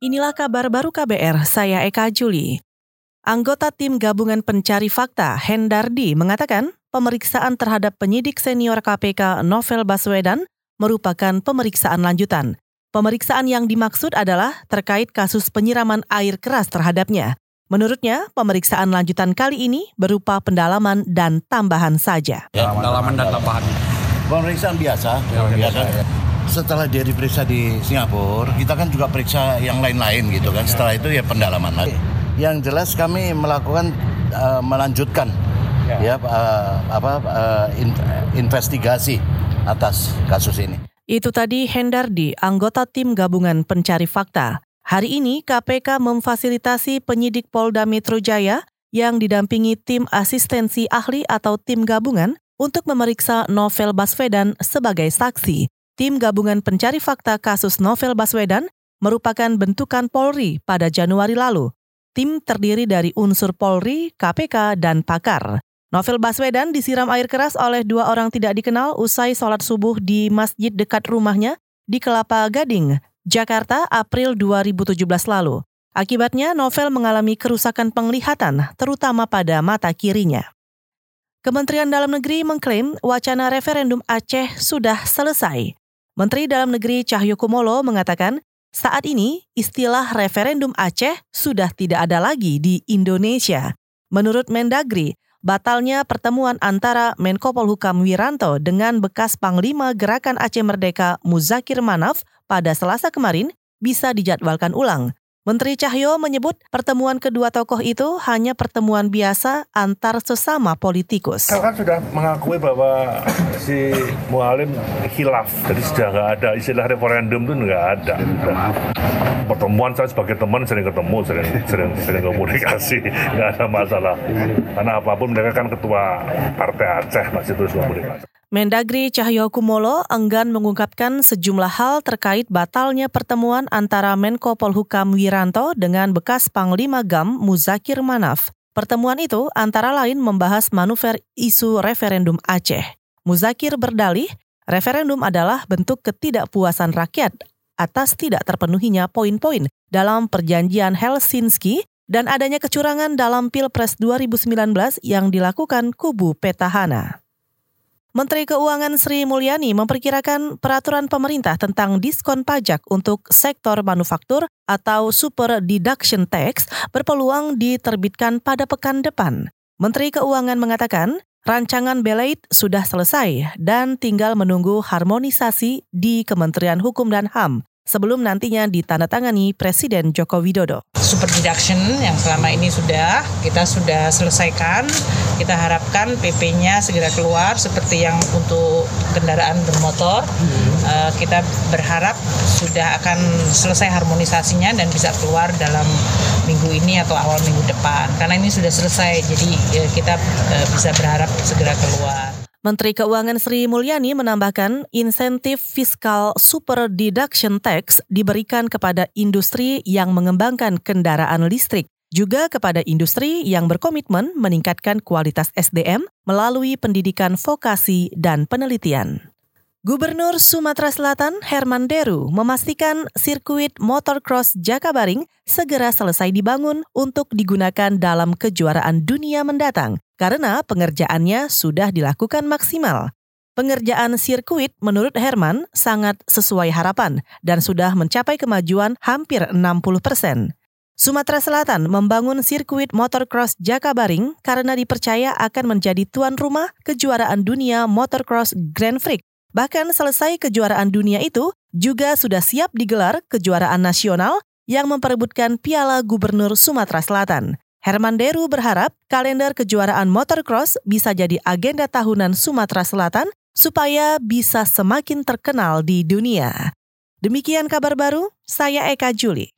Inilah kabar baru KBR, saya Eka Juli. Anggota tim gabungan pencari fakta Hendardi mengatakan pemeriksaan terhadap penyidik senior KPK Novel Baswedan merupakan pemeriksaan lanjutan. Pemeriksaan yang dimaksud adalah terkait kasus penyiraman air keras terhadapnya. Menurutnya, pemeriksaan lanjutan kali ini berupa pendalaman dan tambahan saja. Ya, pendalaman dan tambahan. Pemeriksaan biasa, ya, biasa. Ya setelah dia diperiksa di Singapura, kita kan juga periksa yang lain-lain gitu kan. Setelah itu ya pendalaman lagi. Yang jelas kami melakukan uh, melanjutkan ya, ya uh, apa uh, in, investigasi atas kasus ini. Itu tadi Hendardi, anggota tim gabungan pencari fakta. Hari ini KPK memfasilitasi penyidik Polda Metro Jaya yang didampingi tim asistensi ahli atau tim gabungan untuk memeriksa Novel Baswedan sebagai saksi tim gabungan pencari fakta kasus Novel Baswedan merupakan bentukan Polri pada Januari lalu. Tim terdiri dari unsur Polri, KPK, dan pakar. Novel Baswedan disiram air keras oleh dua orang tidak dikenal usai sholat subuh di masjid dekat rumahnya di Kelapa Gading, Jakarta, April 2017 lalu. Akibatnya, Novel mengalami kerusakan penglihatan, terutama pada mata kirinya. Kementerian Dalam Negeri mengklaim wacana referendum Aceh sudah selesai. Menteri Dalam Negeri Cahyokumolo mengatakan, saat ini istilah referendum Aceh sudah tidak ada lagi di Indonesia. Menurut Mendagri, batalnya pertemuan antara Menko Polhukam Wiranto dengan bekas Panglima Gerakan Aceh Merdeka Muzakir Manaf pada Selasa kemarin bisa dijadwalkan ulang. Menteri Cahyo menyebut pertemuan kedua tokoh itu hanya pertemuan biasa antar sesama politikus. Saya kan sudah mengakui bahwa si Mualim hilaf, jadi sudah nggak ada istilah referendum itu nggak ada. Pertemuan saya sebagai teman sering ketemu, sering sering sering komunikasi, nggak ada masalah. Karena apa pun mereka kan ketua partai Aceh masih terus komunikasi. Mendagri Cahyokumolo enggan mengungkapkan sejumlah hal terkait batalnya pertemuan antara Menko Polhukam Wiranto dengan bekas Panglima GAM Muzakir Manaf. Pertemuan itu antara lain membahas manuver isu referendum Aceh. Muzakir berdalih, referendum adalah bentuk ketidakpuasan rakyat atas tidak terpenuhinya poin-poin dalam perjanjian Helsinki dan adanya kecurangan dalam Pilpres 2019 yang dilakukan kubu petahana. Menteri Keuangan Sri Mulyani memperkirakan peraturan pemerintah tentang diskon pajak untuk sektor manufaktur atau super deduction tax berpeluang diterbitkan pada pekan depan. Menteri Keuangan mengatakan rancangan Belait sudah selesai dan tinggal menunggu harmonisasi di Kementerian Hukum dan HAM sebelum nantinya ditandatangani Presiden Joko Widodo. Super deduction yang selama ini sudah kita sudah selesaikan. Kita harapkan PP-nya segera keluar seperti yang untuk kendaraan bermotor. Hmm. kita berharap sudah akan selesai harmonisasinya dan bisa keluar dalam minggu ini atau awal minggu depan. Karena ini sudah selesai, jadi eh, kita eh, bisa berharap segera keluar. Menteri Keuangan Sri Mulyani menambahkan insentif fiskal super deduction tax diberikan kepada industri yang mengembangkan kendaraan listrik, juga kepada industri yang berkomitmen meningkatkan kualitas SDM melalui pendidikan vokasi dan penelitian. Gubernur Sumatera Selatan Herman Deru memastikan sirkuit motocross Jakabaring segera selesai dibangun untuk digunakan dalam kejuaraan dunia mendatang karena pengerjaannya sudah dilakukan maksimal. Pengerjaan sirkuit menurut Herman sangat sesuai harapan dan sudah mencapai kemajuan hampir 60 persen. Sumatera Selatan membangun sirkuit motocross Jakabaring karena dipercaya akan menjadi tuan rumah kejuaraan dunia motocross Grand Prix Bahkan selesai kejuaraan dunia itu, juga sudah siap digelar kejuaraan nasional yang memperebutkan Piala Gubernur Sumatera Selatan. Herman Deru berharap kalender kejuaraan motocross bisa jadi agenda tahunan Sumatera Selatan supaya bisa semakin terkenal di dunia. Demikian kabar baru, saya Eka Juli.